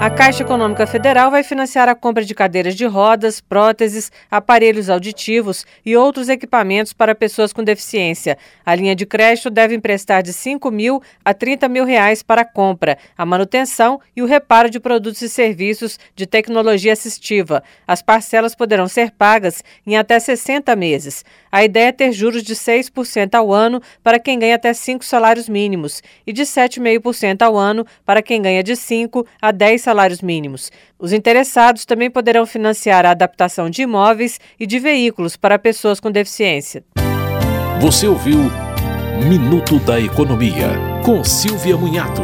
A Caixa Econômica Federal vai financiar a compra de cadeiras de rodas, próteses, aparelhos auditivos e outros equipamentos para pessoas com deficiência. A linha de crédito deve emprestar de 5 mil a 30 mil reais para a compra, a manutenção e o reparo de produtos e serviços de tecnologia assistiva. As parcelas poderão ser pagas em até 60 meses. A ideia é ter juros de 6% ao ano para quem ganha até 5 salários mínimos e de 7,5% ao ano para quem ganha de 5 a 10 salários mínimos. Os interessados também poderão financiar a adaptação de imóveis e de veículos para pessoas com deficiência. Você ouviu Minuto da Economia, com Silvia Munhato.